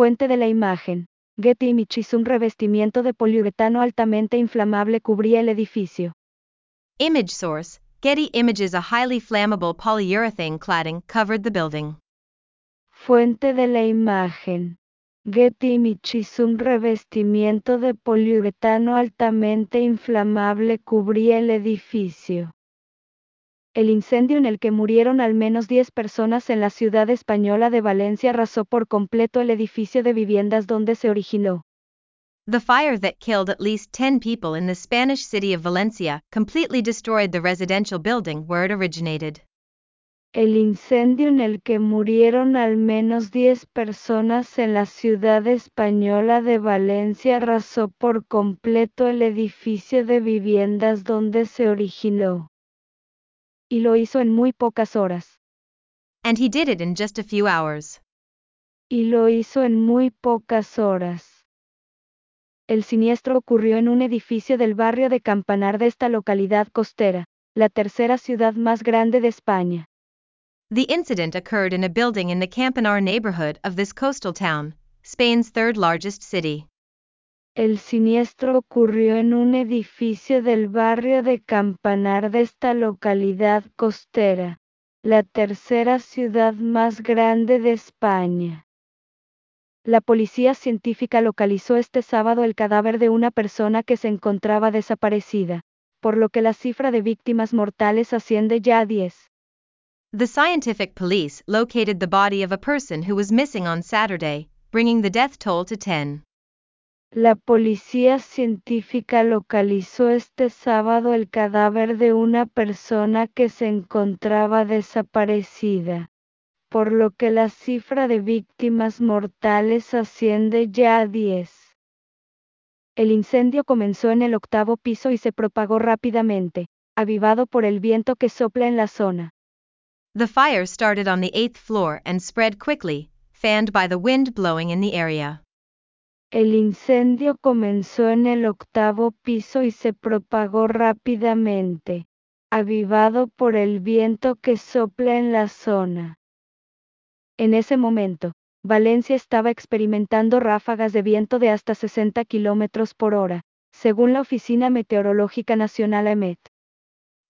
Fuente de la imagen. Getty Images un revestimiento de poliuretano altamente inflamable cubría el edificio. Image source Getty Images A highly flammable polyurethane cladding covered the building. Fuente de la imagen. Getty Images un revestimiento de poliuretano altamente inflamable cubría el edificio. El incendio en el que murieron al menos 10 personas en la ciudad española de Valencia arrasó por completo el edificio de viviendas donde se originó. The fire that killed at least 10 people in the Spanish city of Valencia completely destroyed the residential building where it originated. El incendio en el que murieron al menos 10 personas en la ciudad española de Valencia arrasó por completo el edificio de viviendas donde se originó. Y lo hizo en muy pocas horas. And he did it in just a few hours. Y lo hizo en muy pocas horas. El siniestro ocurrió en un edificio del barrio de Campanar de esta localidad costera, la tercera ciudad más grande de España. The incident occurred in a building in the Campanar neighborhood of this coastal town, Spain's third largest city. El siniestro ocurrió en un edificio del barrio de Campanar de esta localidad costera, la tercera ciudad más grande de España. La policía científica localizó este sábado el cadáver de una persona que se encontraba desaparecida, por lo que la cifra de víctimas mortales asciende ya a 10. The scientific police located the body of a person who was missing on Saturday, bringing the death toll to 10. La policía científica localizó este sábado el cadáver de una persona que se encontraba desaparecida por lo que la cifra de víctimas mortales asciende ya a 10. El incendio comenzó en el octavo piso y se propagó rápidamente, avivado por el viento que sopla en la zona. The fire started on the eighth floor and spread quickly, fanned by the wind blowing in the area. El incendio comenzó en el octavo piso y se propagó rápidamente, avivado por el viento que sopla en la zona. En ese momento, Valencia estaba experimentando ráfagas de viento de hasta 60 km por hora, según la Oficina Meteorológica Nacional EMET.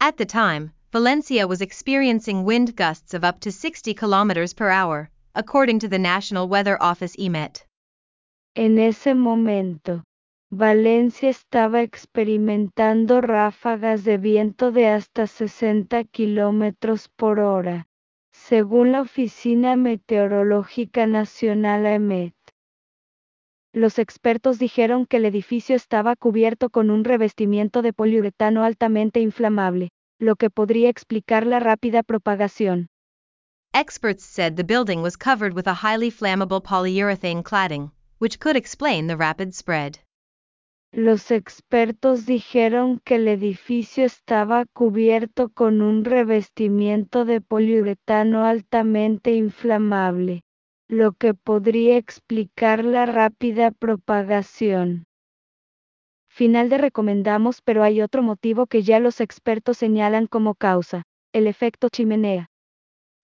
At the time, Valencia was experiencing wind gusts of up to 60 km per hour, according to the National Weather Office EMET. En ese momento, Valencia estaba experimentando ráfagas de viento de hasta 60 km por hora, según la Oficina Meteorológica Nacional EMET. Los expertos dijeron que el edificio estaba cubierto con un revestimiento de poliuretano altamente inflamable, lo que podría explicar la rápida propagación. Experts said the building was covered with a highly flammable polyurethane cladding, which could explain the rapid spread. Los expertos dijeron que el edificio estaba cubierto con un revestimiento de poliuretano altamente inflamable, lo que podría explicar la rápida propagación. Final de recomendamos pero hay otro motivo que ya los expertos señalan como causa, el efecto chimenea.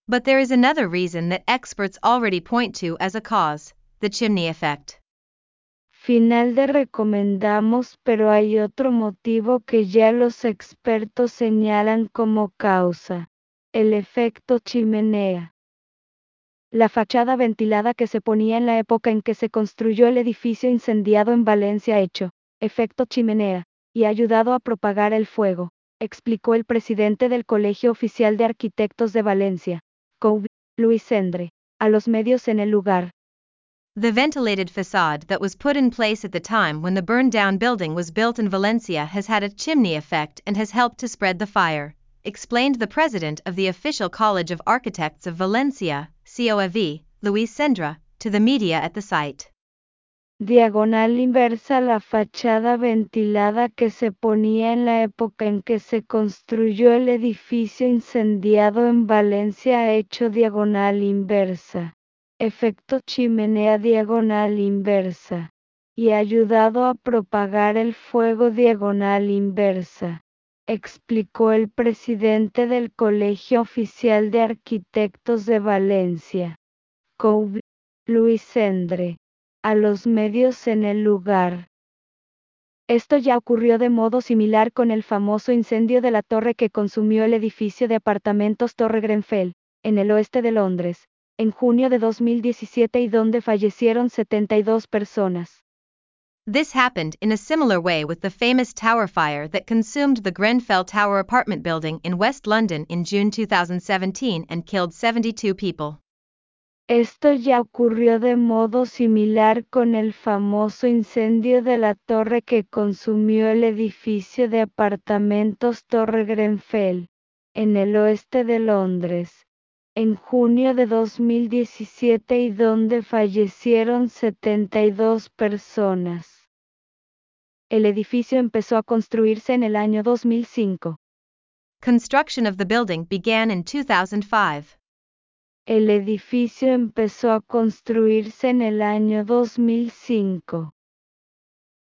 But there is another reason that experts already point to as a cause, the chimney effect. Final de recomendamos pero hay otro motivo que ya los expertos señalan como causa, el efecto chimenea. La fachada ventilada que se ponía en la época en que se construyó el edificio incendiado en Valencia hecho, efecto chimenea, y ha ayudado a propagar el fuego, explicó el presidente del Colegio Oficial de Arquitectos de Valencia, COUB, Luis Endre, a los medios en el lugar. The ventilated facade that was put in place at the time when the burned down building was built in Valencia has had a chimney effect and has helped to spread the fire, explained the president of the Official College of Architects of Valencia, COAV, Luis Sendra, to the media at the site. Diagonal inversa la fachada ventilada que se ponía en la época en que se construyó el edificio incendiado en Valencia hecho diagonal inversa efecto chimenea diagonal inversa, y ayudado a propagar el fuego diagonal inversa, explicó el presidente del Colegio Oficial de Arquitectos de Valencia, COUB, Luis Endre. a los medios en el lugar. Esto ya ocurrió de modo similar con el famoso incendio de la torre que consumió el edificio de apartamentos Torre Grenfell, en el oeste de Londres, en junio de 2017 y donde fallecieron 72 personas. This happened in a similar way with the famous tower fire that consumed the Grenfell Tower apartment building in West London in June 2017 and killed 72 people. Esto ya ocurrió de modo similar con el famoso incendio de la torre que consumió el edificio de apartamentos Torre Grenfell, en el oeste de Londres, en junio de 2017 y donde fallecieron 72 personas. El edificio empezó a construirse en el año 2005. Construction of the building began in 2005. El edificio empezó a construirse en el año 2005.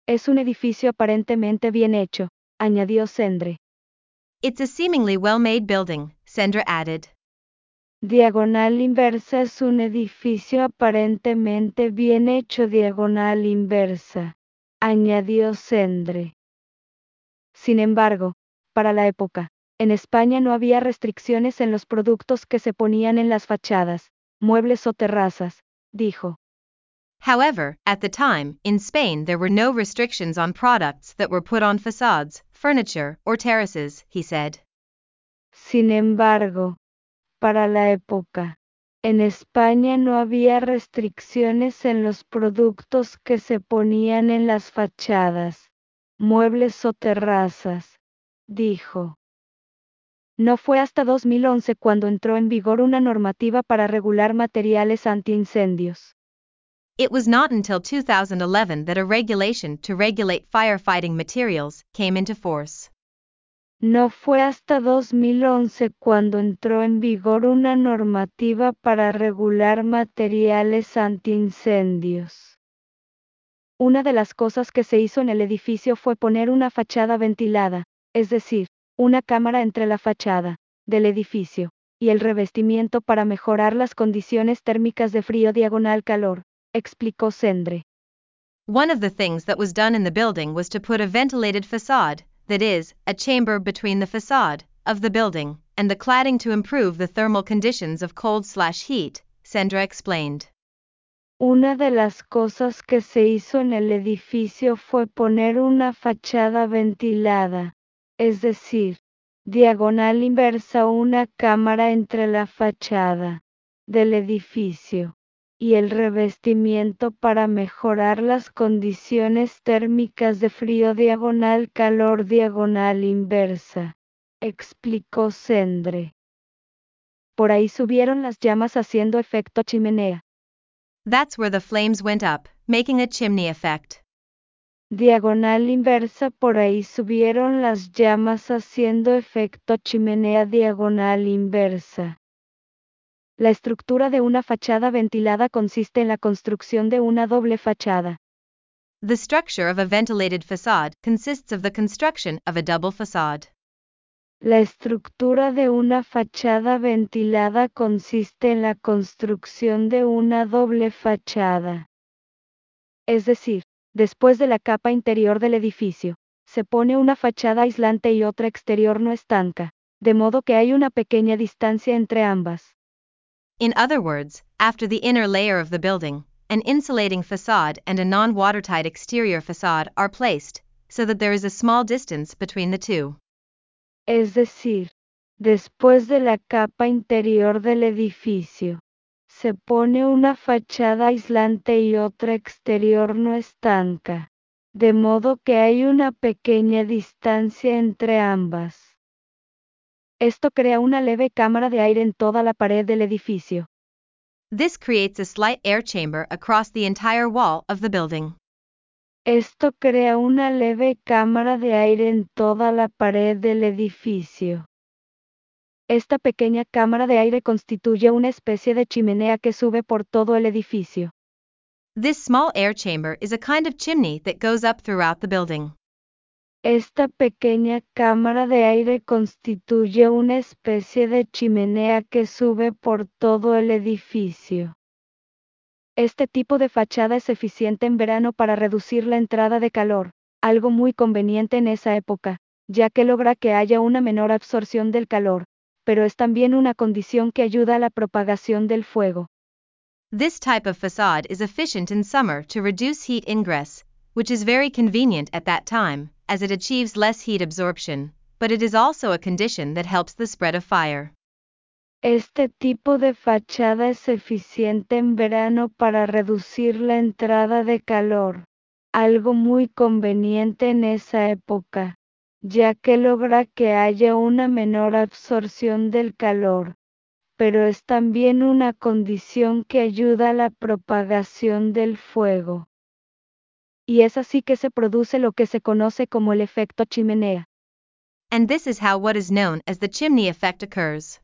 Es un edificio aparentemente bien hecho, añadió Sendre. It's a seemingly well made building, Sendra added. Diagonal inversa es un edificio aparentemente bien hecho diagonal inversa, añadió Sendre. Sin embargo, para la época, en España no había restricciones en los productos que se ponían en las fachadas, muebles o terrazas, dijo. However, at the time, in Spain there were no restrictions on products that were put on facades, furniture, or terraces, he said. Sin embargo, para la época, en España no había restricciones en los productos que se ponían en las fachadas, muebles o terrazas, dijo. No fue hasta 2011 cuando entró en vigor una normativa para regular materiales antiincendios. It was not until 2011 that a regulation to regulate firefighting materials came into force. No fue hasta 2011 cuando entró en vigor una normativa para regular materiales antiincendios. Una de las cosas que se hizo en el edificio fue poner una fachada ventilada, es decir, una cámara entre la fachada del edificio y el revestimiento para mejorar las condiciones térmicas de frío diagonal calor, explicó Sendre. One of the things that was done in the building was to put a ventilated facade, that is, a chamber between the facade of the building and the cladding to improve the thermal conditions of cold slash heat, Sandra explained. Una de las cosas que se hizo en el edificio fue poner una fachada ventilada, es decir, diagonal inversa una cámara entre la fachada del edificio y el revestimiento para mejorar las condiciones térmicas de frío diagonal calor diagonal inversa, explicó Sendre. Por ahí subieron las llamas haciendo efecto chimenea. That's where the flames went up, making a chimney effect. Diagonal inversa por ahí subieron las llamas haciendo efecto chimenea diagonal inversa. La estructura de una fachada ventilada consiste en la construcción de una doble fachada. The structure of a ventilated facade consists of the construction of a double facade. La estructura de una fachada ventilada consiste en la construcción de una doble fachada. Es decir, después de la capa interior del edificio, se pone una fachada aislante y otra exterior no estanca, de modo que hay una pequeña distancia entre ambas. In other words, after the inner layer of the building, an insulating facade and a non watertight exterior facade are placed, so that there is a small distance between the two. Es decir, después de la capa interior del edificio, se pone una fachada aislante y otra exterior no estanca, de modo que hay una pequeña distancia entre ambas. Esto crea una leve cámara de aire en toda la pared del edificio. This creates a slight air chamber across the entire wall of the building. Esto crea una leve cámara de aire en toda la pared del edificio. Esta pequeña cámara de aire constituye una especie de chimenea que sube por todo el edificio. This small air chamber is a kind of chimney that goes up throughout the building. Esta pequeña cámara de aire constituye una especie de chimenea que sube por todo el edificio. Este tipo de fachada es eficiente en verano para reducir la entrada de calor, algo muy conveniente en esa época, ya que logra que haya una menor absorción del calor, pero es también una condición que ayuda a la propagación del fuego. This type of facade is efficient in summer to reduce heat ingress, which is very convenient at that time, as it achieves less heat absorption, but it is also a condition that helps the spread of fire. Este tipo de fachada es eficiente en verano para reducir la entrada de calor, algo muy conveniente en esa época, ya que logra que haya una menor absorción del calor, pero es también una condición que ayuda a la propagación del fuego. Y es así que se produce lo que se conoce como el efecto chimenea. And this is how what is known as the chimney effect occurs.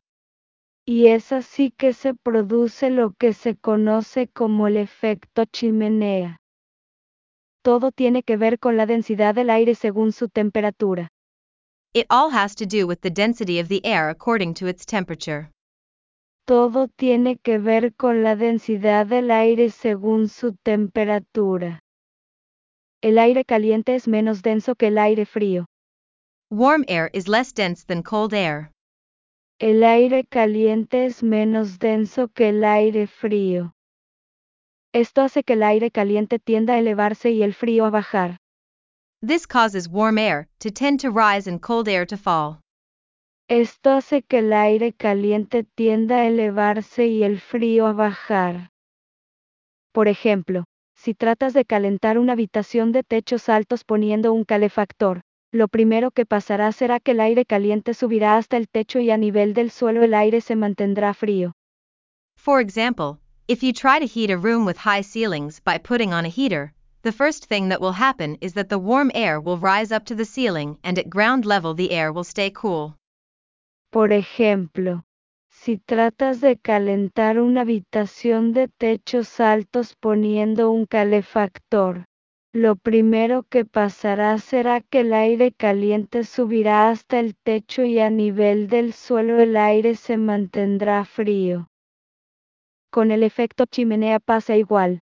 Y es así que se produce lo que se conoce como el efecto chimenea. Todo tiene que ver con la densidad del aire según su temperatura. It all has to do with the density of the air according to its temperature. Todo tiene que ver con la densidad del aire según su temperatura. El aire caliente es menos denso que el aire frío. Warm air is less dense than cold air. El aire caliente es menos denso que el aire frío. Esto hace que el aire caliente tienda a elevarse y el frío a bajar. This causes warm air to tend to rise and cold air to fall. Esto hace que el aire caliente tienda a elevarse y el frío a bajar. Por ejemplo, si tratas de calentar una habitación de techos altos poniendo un calefactor, lo primero que pasará será que el aire caliente subirá hasta el techo y a nivel del suelo el aire se mantendrá frío. For example, if you try to heat a room with high ceilings by putting on a heater, the first thing that will happen is that the warm air will rise up to the ceiling and at ground level the air will stay cool. Por ejemplo, si tratas de calentar una habitación de techos altos poniendo un calefactor, lo primero que pasará será que el aire caliente subirá hasta el techo y a nivel del suelo el aire se mantendrá frío. Con el efecto chimenea pasa igual.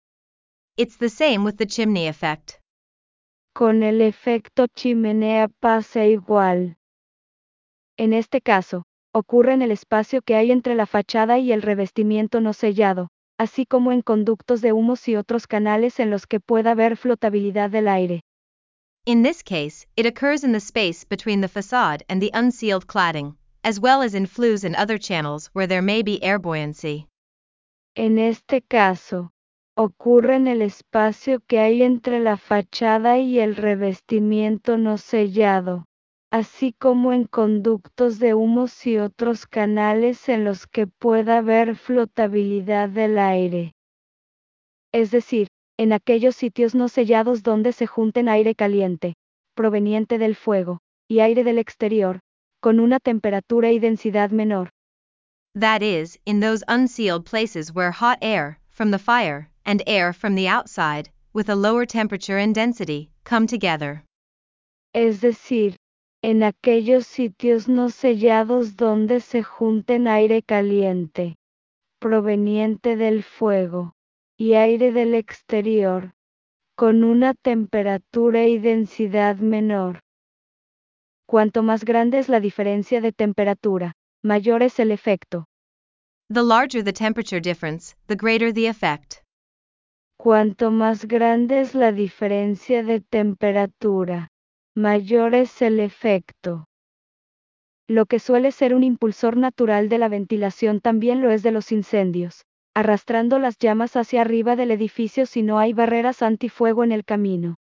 It's the same with the chimney effect. Con el efecto chimenea pasa igual. En este caso, ocurre en el espacio que hay entre la fachada y el revestimiento no sellado, así como en conductos de humos y otros canales en los que pueda haber flotabilidad del aire. In this case, it occurs in the space between the facade and the unsealed cladding, as well as in flues and other channels where there may be air buoyancy. En este caso, ocurre en el espacio que hay entre la fachada y el revestimiento no sellado, así como en conductos de humos y otros canales en los que pueda haber flotabilidad del aire. Es decir, en aquellos sitios no sellados donde se junten aire caliente, proveniente del fuego, y aire del exterior, con una temperatura y densidad menor. That is, in those unsealed places where hot air, from the fire, and air from the outside, with a lower temperature and density, come together. Es decir, en aquellos sitios no sellados donde se junten aire caliente, proveniente del fuego, y aire del exterior, con una temperatura y densidad menor. Cuanto más grande es la diferencia de temperatura, mayor es el efecto. The larger the temperature difference, the greater the effect. Cuanto más grande es la diferencia de temperatura, mayor es el efecto. Lo que suele ser un impulsor natural de la ventilación también lo es de los incendios, arrastrando las llamas hacia arriba del edificio si no hay barreras antifuego en el camino.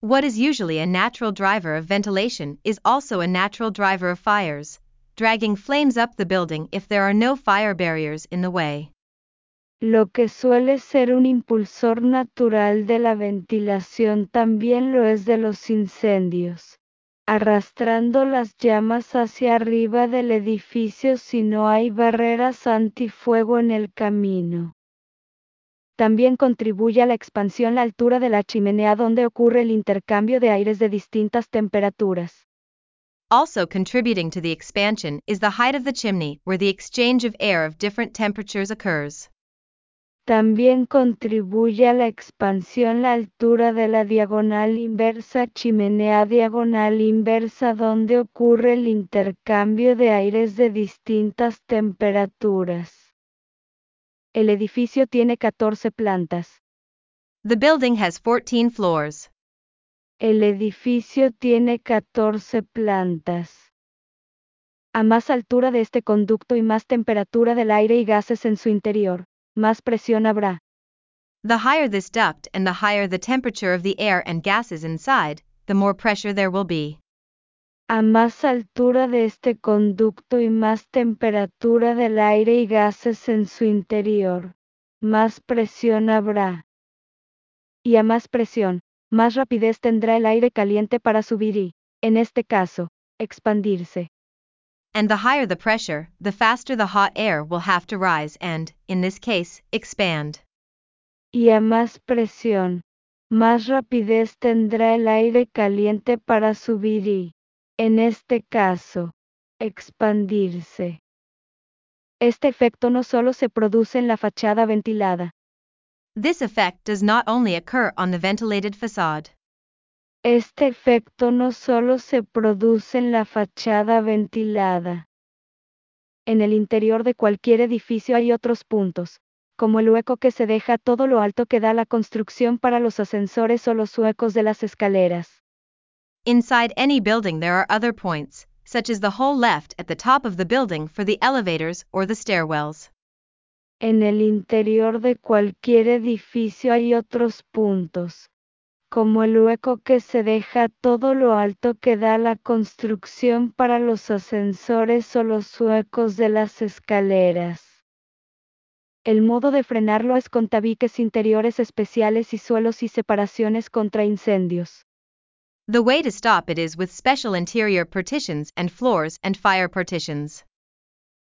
What is usually a natural driver of ventilation is also a natural driver of fires, dragging flames up the building if there are no fire barriers in the way. Lo que suele ser un impulsor natural de la ventilación también lo es de los incendios, arrastrando las llamas hacia arriba del edificio si no hay barreras antifuego en el camino. También contribuye a la expansión la altura de la chimenea donde ocurre el intercambio de aires de distintas temperaturas. Also contributing to the expansion is the height of the chimney where the exchange of air of different temperatures occurs. También contribuye a la expansión la altura de la diagonal inversa chimenea diagonal inversa donde ocurre el intercambio de aires de distintas temperaturas. El edificio tiene 14 plantas. The building has 14 floors. El edificio tiene 14 plantas. A más altura de este conducto y más temperatura del aire y gases en su interior, más presión habrá. The higher this duct and the higher the temperature of the air and gases inside, the more pressure there will be. A más altura de este conducto y más temperatura del aire y gases en su interior, más presión habrá. Y a más presión, más rapidez tendrá el aire caliente para subir y, en este caso, expandirse. And the higher the pressure, the faster the hot air will have to rise and, in this case, expand. Y a más presión, más rapidez tendrá el aire caliente para subir y, en este caso, expandirse. Este efecto no solo se produce en la fachada ventilada. This effect does not only occur on the ventilated facade. Este efecto no solo se produce en la fachada ventilada. En el interior de cualquier edificio hay otros puntos, como el hueco que se deja todo lo alto que da la construcción para los ascensores o los huecos de las escaleras. Inside any building there are other points, such as the hole left at the top of the building for the elevators or the stairwells. En el interior de cualquier edificio hay otros puntos, como el hueco que se deja todo lo alto que da la construcción para los ascensores o los huecos de las escaleras. El modo de frenarlo es con tabiques interiores especiales y suelos y separaciones contra incendios. The way to stop it is with special interior partitions and floors and fire partitions.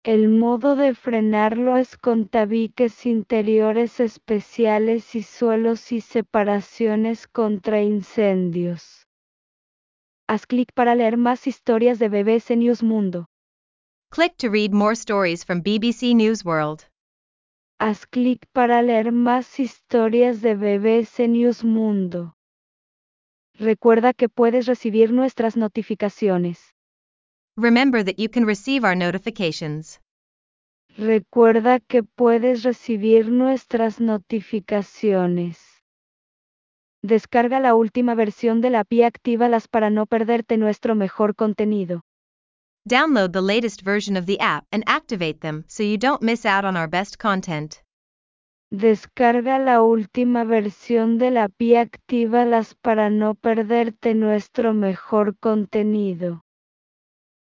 El modo de frenarlo es con tabiques interiores especiales y suelos y separaciones contra incendios. Haz clic para leer más historias de BBC News Mundo. Click to read more stories from BBC News World. Haz clic para leer más historias de BBC News Mundo. Recuerda que puedes recibir nuestras notificaciones. Remember that you can receive our notifications. Recuerda que puedes recibir nuestras notificaciones. Descarga la última versión de la API actívalas para no perderte nuestro mejor contenido. Download the latest version of the app and activate them so you don't miss out on our best content. Descarga la última versión de la API y actívalas para no perderte nuestro mejor contenido.